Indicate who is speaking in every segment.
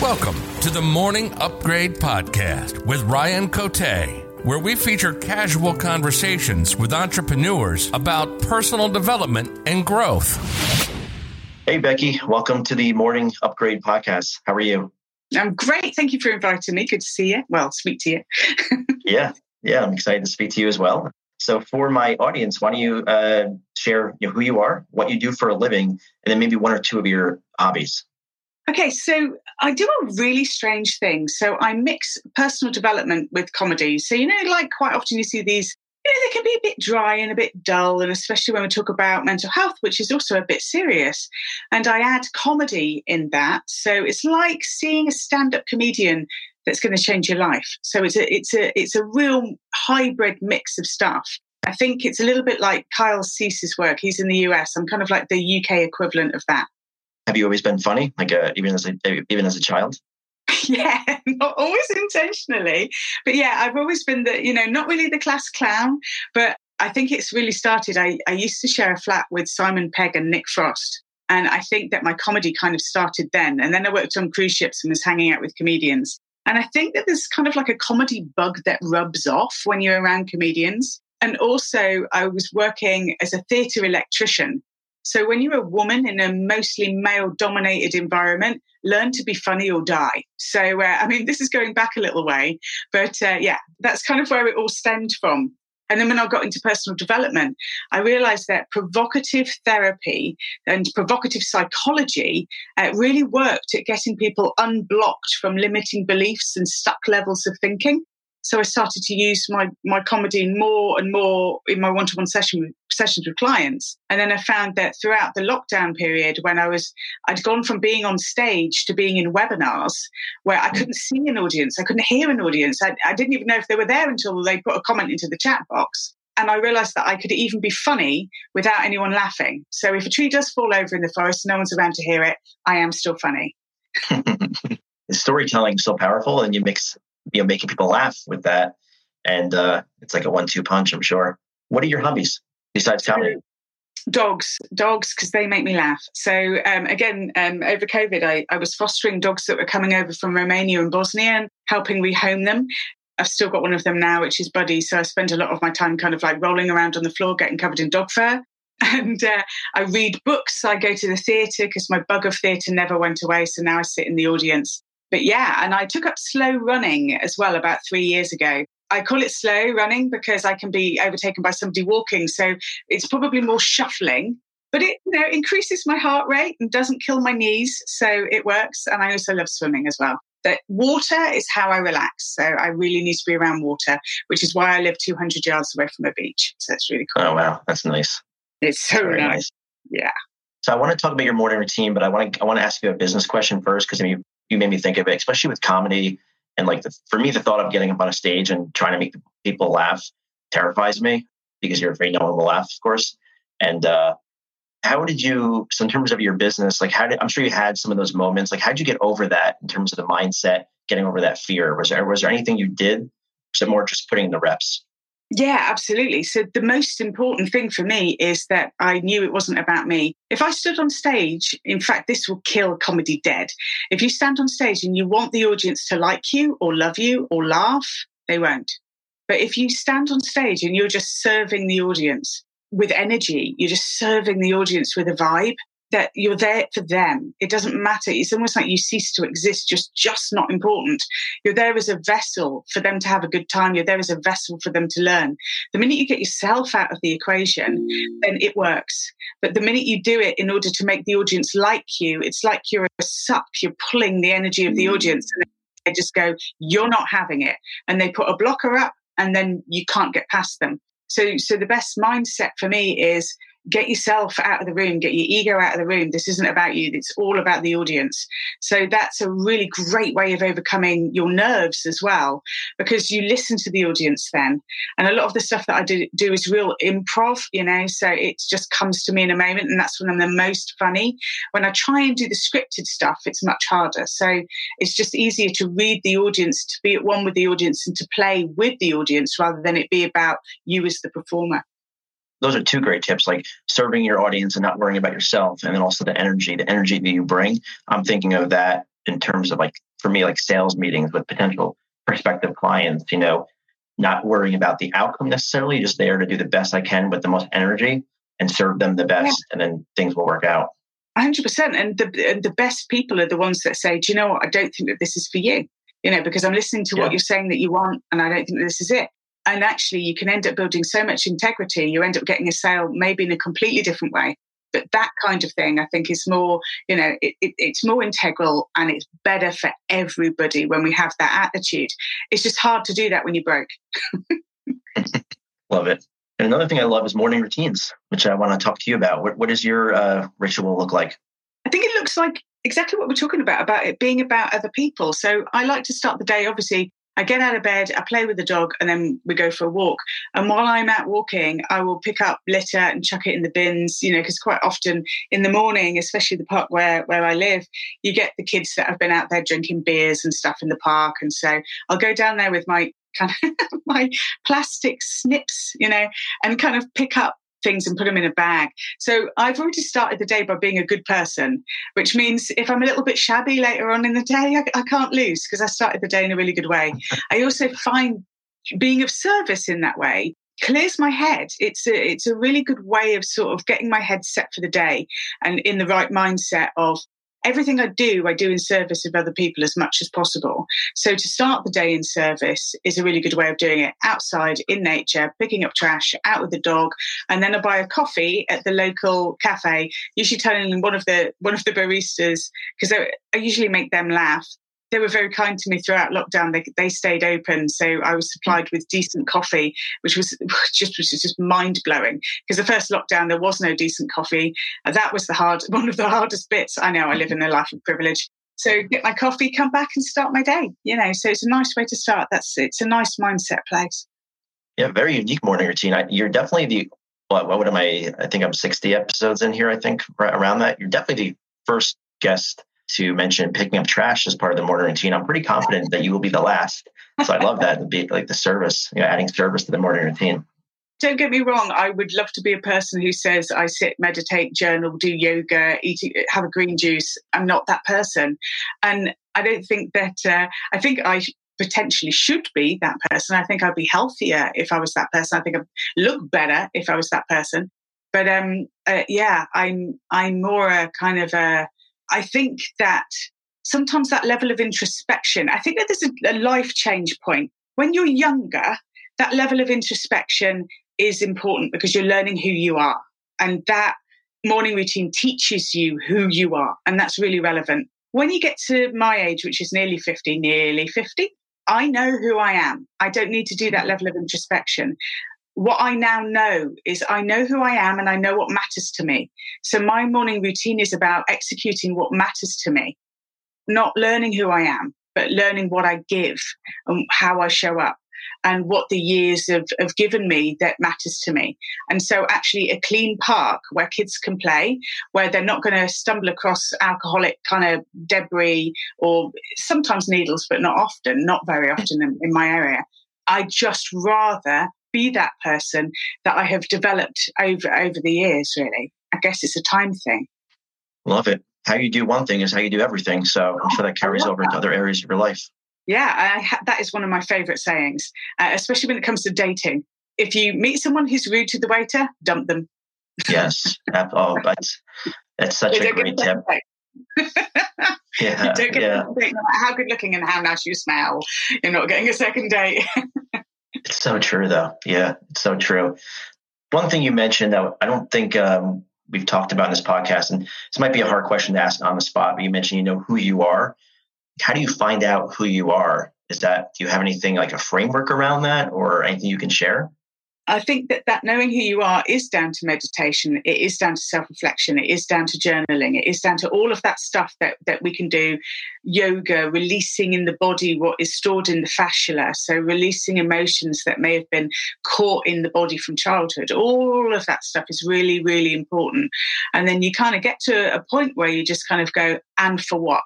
Speaker 1: Welcome to the Morning Upgrade Podcast with Ryan Cote, where we feature casual conversations with entrepreneurs about personal development and growth.
Speaker 2: Hey, Becky, welcome to the Morning Upgrade Podcast. How are you?
Speaker 3: I'm great. Thank you for inviting me. Good to see you. Well, speak to you.
Speaker 2: yeah, yeah, I'm excited to speak to you as well. So, for my audience, why don't you uh, share you know, who you are, what you do for a living, and then maybe one or two of your hobbies?
Speaker 3: Okay, so I do a really strange thing. So I mix personal development with comedy. So, you know, like quite often you see these, you know, they can be a bit dry and a bit dull, and especially when we talk about mental health, which is also a bit serious. And I add comedy in that. So it's like seeing a stand up comedian that's going to change your life. So it's a, it's a, it's a real hybrid mix of stuff. I think it's a little bit like Kyle Cease's work. He's in the US. I'm kind of like the UK equivalent of that.
Speaker 2: Have you always been funny, like uh, even as a even as a child?
Speaker 3: yeah, not always intentionally, but yeah, I've always been the you know not really the class clown, but I think it's really started. I, I used to share a flat with Simon Pegg and Nick Frost. And I think that my comedy kind of started then. And then I worked on cruise ships and was hanging out with comedians. And I think that there's kind of like a comedy bug that rubs off when you're around comedians. And also, I was working as a theatre electrician. So when you're a woman in a mostly male dominated environment, learn to be funny or die. So, uh, I mean, this is going back a little way, but uh, yeah, that's kind of where it all stemmed from. And then when I got into personal development, I realized that provocative therapy and provocative psychology uh, really worked at getting people unblocked from limiting beliefs and stuck levels of thinking. So I started to use my, my comedy more and more in my one-to-one session sessions with clients. And then I found that throughout the lockdown period, when I was, I'd gone from being on stage to being in webinars where I couldn't see an audience, I couldn't hear an audience. I, I didn't even know if they were there until they put a comment into the chat box. And I realized that I could even be funny without anyone laughing. So if a tree does fall over in the forest, and no one's around to hear it, I am still funny.
Speaker 2: storytelling is so powerful and you mix you know making people laugh with that and uh, it's like a one-two punch i'm sure what are your hobbies besides comedy
Speaker 3: dogs dogs because they make me laugh so um, again um, over covid I, I was fostering dogs that were coming over from romania and bosnia and helping rehome them I've still got one of them now, which is Buddy. So I spend a lot of my time kind of like rolling around on the floor, getting covered in dog fur. And uh, I read books. I go to the theatre because my bug of theatre never went away. So now I sit in the audience but yeah, and I took up slow running as well about three years ago. I call it slow running because I can be overtaken by somebody walking. So it's probably more shuffling, but it you know increases my heart rate and doesn't kill my knees. So it works. And I also love swimming as well. That water is how I relax. So I really need to be around water, which is why I live 200 yards away from a beach. So it's really cool.
Speaker 2: Oh, wow. That's nice.
Speaker 3: It's so nice. nice. Yeah.
Speaker 2: So I want to talk about your morning routine, but I want to I want to ask you a business question first because I mean you made me think of it, especially with comedy. And like the, for me, the thought of getting up on a stage and trying to make people laugh terrifies me because you're afraid no one will laugh, of course. And uh, how did you, so in terms of your business, like how did, I'm sure you had some of those moments, like how did you get over that in terms of the mindset, getting over that fear? Was there, was there anything you did? Was it more just putting in the reps?
Speaker 3: Yeah, absolutely. So the most important thing for me is that I knew it wasn't about me. If I stood on stage, in fact, this will kill comedy dead. If you stand on stage and you want the audience to like you or love you or laugh, they won't. But if you stand on stage and you're just serving the audience with energy, you're just serving the audience with a vibe, that you're there for them. It doesn't matter. It's almost like you cease to exist, just just not important. You're there as a vessel for them to have a good time. You're there as a vessel for them to learn. The minute you get yourself out of the equation, then it works. But the minute you do it in order to make the audience like you, it's like you're a suck. You're pulling the energy of the mm. audience. And they just go, "You're not having it," and they put a blocker up, and then you can't get past them. So, so the best mindset for me is get yourself out of the room, get your ego out of the room. This isn't about you, it's all about the audience. So that's a really great way of overcoming your nerves as well, because you listen to the audience then. And a lot of the stuff that I do, do is real improv, you know, so it just comes to me in a moment. And that's when I'm the most funny. When I try and do the scripted stuff, it's much harder. So it's just easier to read the audience, to be at one with the audience, and to play with the audience rather than it be about you as the performer
Speaker 2: those are two great tips like serving your audience and not worrying about yourself and then also the energy the energy that you bring i'm thinking of that in terms of like for me like sales meetings with potential prospective clients, you know, not worrying about the outcome necessarily, just there to do the best I can with the most energy and serve them the best, yeah. and then things will work out.
Speaker 3: 100%. And the, and the best people are the ones that say, do you know what? I don't think that this is for you, you know, because I'm listening to yeah. what you're saying that you want, and I don't think that this is it. And actually, you can end up building so much integrity, you end up getting a sale maybe in a completely different way. But that kind of thing, I think, is more, you know, it, it, it's more integral and it's better for everybody when we have that attitude. It's just hard to do that when you're broke.
Speaker 2: love it. And another thing I love is morning routines, which I want to talk to you about. What, what does your uh, ritual look like?
Speaker 3: I think it looks like exactly what we're talking about, about it being about other people. So I like to start the day, obviously, I get out of bed, I play with the dog, and then we go for a walk. And while I'm out walking, I will pick up litter and chuck it in the bins, you know, because quite often in the morning, especially the park where, where I live, you get the kids that have been out there drinking beers and stuff in the park. And so I'll go down there with my kind of my plastic snips, you know, and kind of pick up things and put them in a bag. So I've already started the day by being a good person, which means if I'm a little bit shabby later on in the day, I, I can't lose because I started the day in a really good way. I also find being of service in that way clears my head. It's a, it's a really good way of sort of getting my head set for the day and in the right mindset of everything I do, I do in service of other people as much as possible. So to start the day in service is a really good way of doing it outside in nature, picking up trash, out with the dog, and then I buy a coffee at the local cafe, usually telling one of the one of the baristas because I usually make them laugh they were very kind to me throughout lockdown. They, they stayed open, so I was supplied with decent coffee, which was just was just mind blowing. Because the first lockdown there was no decent coffee. Uh, that was the hard one of the hardest bits. I know I live in a life of privilege. So get my coffee, come back and start my day. You know, so it's a nice way to start. That's it's a nice mindset place.
Speaker 2: Yeah, very unique morning routine. I, you're definitely the what, what am I? I think I'm 60 episodes in here. I think around that. You're definitely the first guest to mention picking up trash as part of the morning routine. I'm pretty confident that you will be the last. So I love that, be like the service, you know, adding service to the morning routine.
Speaker 3: Don't get me wrong. I would love to be a person who says I sit, meditate, journal, do yoga, eat, have a green juice. I'm not that person, and I don't think that. Uh, I think I potentially should be that person. I think I'd be healthier if I was that person. I think I'd look better if I was that person. But um, uh, yeah, I'm I'm more a kind of a I think that sometimes that level of introspection, I think that there's a, a life change point. When you're younger, that level of introspection is important because you're learning who you are. And that morning routine teaches you who you are. And that's really relevant. When you get to my age, which is nearly 50, nearly 50, I know who I am. I don't need to do that mm-hmm. level of introspection what I now know is I know who I am and I know what matters to me. So my morning routine is about executing what matters to me, not learning who I am, but learning what I give and how I show up and what the years have, have given me that matters to me. And so, actually, a clean park where kids can play, where they're not going to stumble across alcoholic kind of debris or sometimes needles, but not often, not very often in, in my area. I just rather be that person that I have developed over over the years. Really, I guess it's a time thing.
Speaker 2: Love it. How you do one thing is how you do everything. So I'm sure that carries over that. into other areas of your life.
Speaker 3: Yeah, ha- that is one of my favorite sayings, uh, especially when it comes to dating. If you meet someone who's rude to the waiter, dump them.
Speaker 2: Yes. oh, that's that's such a great tip.
Speaker 3: yeah, don't get yeah. no matter how good looking and how nice you smell. You're not getting a second date.
Speaker 2: It's so true, though. Yeah, it's so true. One thing you mentioned that I don't think um, we've talked about in this podcast, and this might be a hard question to ask on the spot, but you mentioned you know who you are. How do you find out who you are? Is that do you have anything like a framework around that, or anything you can share?
Speaker 3: I think that that knowing who you are is down to meditation. It is down to self-reflection. It is down to journaling. It is down to all of that stuff that that we can do. Yoga, releasing in the body what is stored in the fascia. So releasing emotions that may have been caught in the body from childhood. All of that stuff is really, really important. And then you kind of get to a point where you just kind of go, and for what?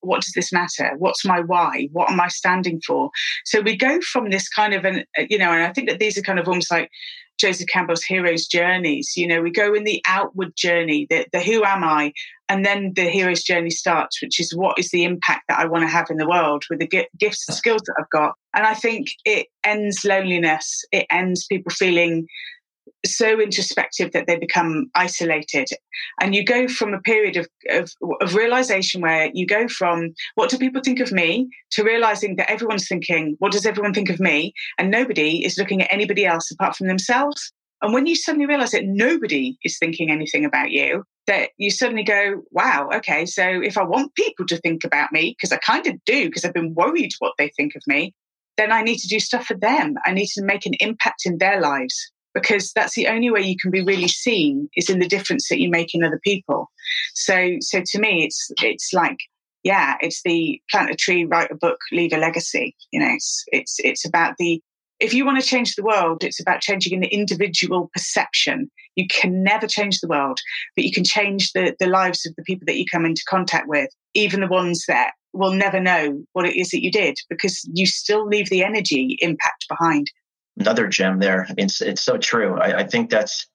Speaker 3: What does this matter? What's my why? What am I standing for? So we go from this kind of an, uh, you know, and I think that these are kind of almost like Joseph Campbell's hero's journeys. You know, we go in the outward journey, the, the who am I, and then the hero's journey starts, which is what is the impact that I want to have in the world with the gifts and skills that I've got. And I think it ends loneliness. It ends people feeling so introspective that they become isolated. And you go from a period of, of, of, realization where you go from what do people think of me to realizing that everyone's thinking, what does everyone think of me? And nobody is looking at anybody else apart from themselves. And when you suddenly realize that nobody is thinking anything about you, that you suddenly go, wow, okay, so if I want people to think about me, because I kind of do, because I've been worried what they think of me, then I need to do stuff for them. I need to make an impact in their lives because that's the only way you can be really seen is in the difference that you make in other people. So, so to me, it's it's like yeah, it's the plant a tree, write a book, leave a legacy. You know, it's it's it's about the if you want to change the world, it's about changing an individual perception. You can never change the world, but you can change the, the lives of the people that you come into contact with, even the ones that will never know what it is that you did, because you still leave the energy impact behind
Speaker 2: another gem there. It's, it's so true. I, I, think that's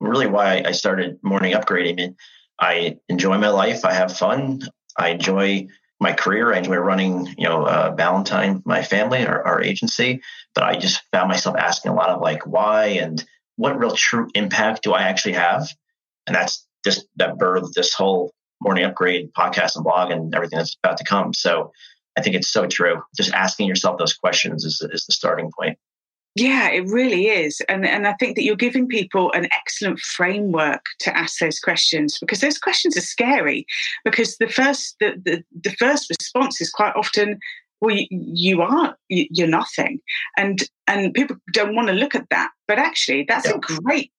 Speaker 2: really why I started morning upgrading. I, mean, I enjoy my life. I have fun. I enjoy my career. I enjoy running, you know, uh, Valentine, my family, our, our agency. But I just found myself asking a lot of like, why and what real true impact do I actually have? And that's just that birthed this whole morning upgrade podcast and blog and everything that's about to come. So I think it's so true. Just asking yourself those questions is, is the starting point.
Speaker 3: Yeah, it really is. And, and I think that you're giving people an excellent framework to ask those questions because those questions are scary because the first the, the, the first response is quite often well you, you are you're nothing and and people don't want to look at that but actually that's yeah. a great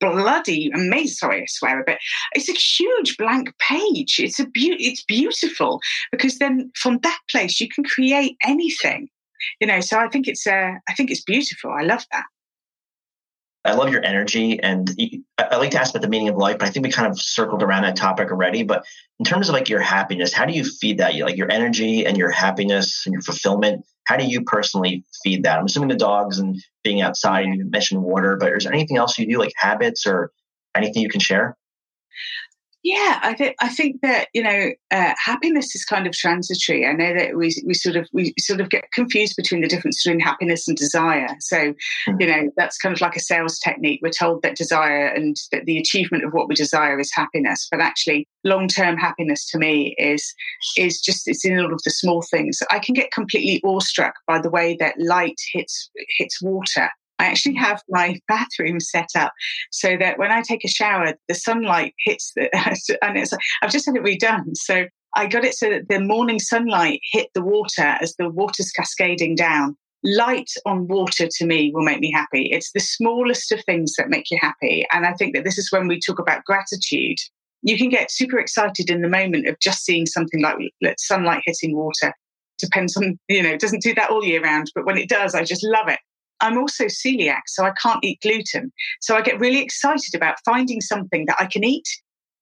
Speaker 3: bloody amazing sorry i swear a bit it's a huge blank page it's a be- it's beautiful because then from that place you can create anything you know so i think it's uh, i think it's beautiful i love that
Speaker 2: I love your energy, and I like to ask about the meaning of life, but I think we kind of circled around that topic already. But in terms of like your happiness, how do you feed that? You like your energy and your happiness and your fulfillment. How do you personally feed that? I'm assuming the dogs and being outside. You mentioned water, but is there anything else you do, like habits or anything you can share?
Speaker 3: Yeah, I think I think that you know uh, happiness is kind of transitory. I know that we we sort of we sort of get confused between the difference between happiness and desire. So mm. you know that's kind of like a sales technique. We're told that desire and that the achievement of what we desire is happiness, but actually long term happiness to me is is just it's in all of the small things. I can get completely awestruck by the way that light hits hits water I actually have my bathroom set up so that when I take a shower, the sunlight hits the, and it's, I've just had it redone. So I got it so that the morning sunlight hit the water as the water's cascading down. Light on water to me will make me happy. It's the smallest of things that make you happy. And I think that this is when we talk about gratitude. You can get super excited in the moment of just seeing something like sunlight hitting water. Depends on, you know, it doesn't do that all year round, but when it does, I just love it. I'm also celiac, so I can't eat gluten. So I get really excited about finding something that I can eat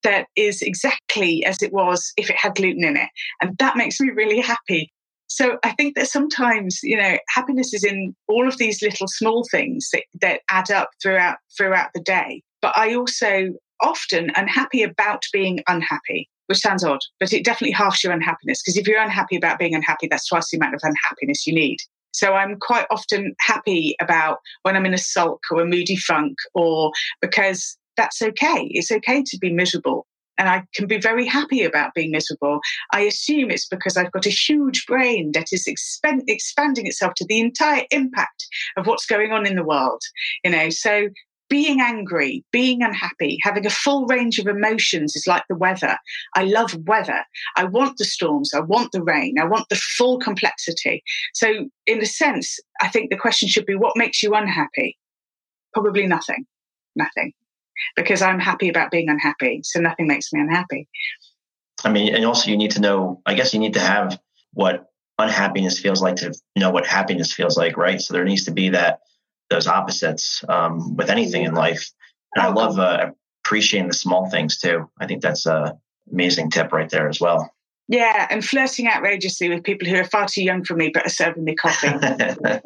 Speaker 3: that is exactly as it was if it had gluten in it. And that makes me really happy. So I think that sometimes, you know, happiness is in all of these little small things that, that add up throughout throughout the day. But I also often am happy about being unhappy, which sounds odd, but it definitely halves your unhappiness. Because if you're unhappy about being unhappy, that's twice the amount of unhappiness you need. So I'm quite often happy about when I'm in a sulk or a moody funk, or because that's okay. It's okay to be miserable. And I can be very happy about being miserable. I assume it's because I've got a huge brain that is expand, expanding itself to the entire impact of what's going on in the world. You know, so being angry, being unhappy, having a full range of emotions is like the weather. I love weather. I want the storms. I want the rain. I want the full complexity. So, in a sense, I think the question should be what makes you unhappy? Probably nothing. Nothing. Because I'm happy about being unhappy. So, nothing makes me unhappy.
Speaker 2: I mean, and also you need to know, I guess you need to have what unhappiness feels like to know what happiness feels like, right? So, there needs to be that those opposites um, with anything in life. And I love uh, appreciating the small things too. I think that's a amazing tip right there as well.
Speaker 3: Yeah, and flirting outrageously with people who are far too young for me but are serving me coffee.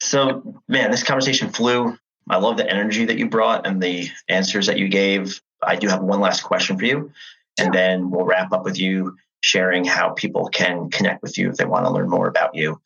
Speaker 2: so, man, this conversation flew. I love the energy that you brought and the answers that you gave. I do have one last question for you, and then we'll wrap up with you sharing how people can connect with you if they want to learn more about you.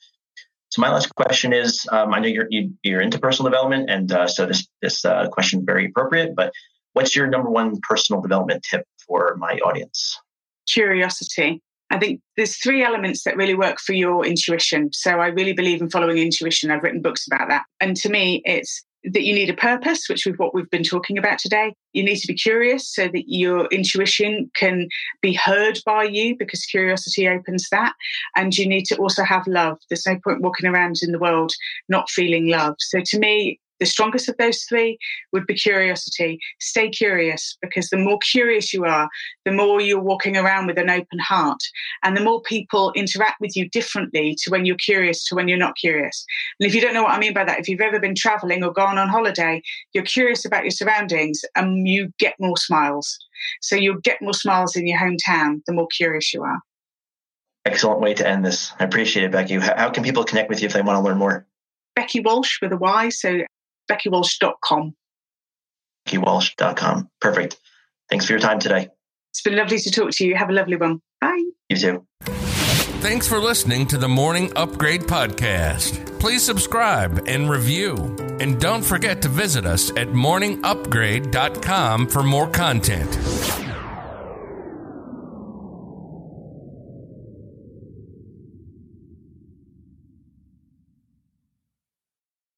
Speaker 2: So my last question is: um, I know you're you, are into personal development, and uh, so this this uh, question is very appropriate. But what's your number one personal development tip for my audience?
Speaker 3: Curiosity. I think there's three elements that really work for your intuition. So I really believe in following intuition. I've written books about that. And to me, it's that you need a purpose, which is what we've been talking about today. You need to be curious so that your intuition can be heard by you because curiosity opens that. And you need to also have love. There's no point walking around in the world not feeling love. So to me, the strongest of those three would be curiosity. Stay curious because the more curious you are, the more you're walking around with an open heart, and the more people interact with you differently to when you're curious to when you're not curious. And if you don't know what I mean by that, if you've ever been traveling or gone on holiday, you're curious about your surroundings and you get more smiles. So you'll get more smiles in your hometown the more curious you are.
Speaker 2: Excellent way to end this. I appreciate it, Becky. How can people connect with you if they want to learn more?
Speaker 3: Becky Walsh with a Y. So beckywalsh.com.
Speaker 2: beckywalsh.com. Perfect. Thanks for your time today.
Speaker 3: It's been lovely to talk to you. Have a lovely one. Bye.
Speaker 2: You too.
Speaker 1: Thanks for listening to the Morning Upgrade Podcast. Please subscribe and review. And don't forget to visit us at morningupgrade.com for more content.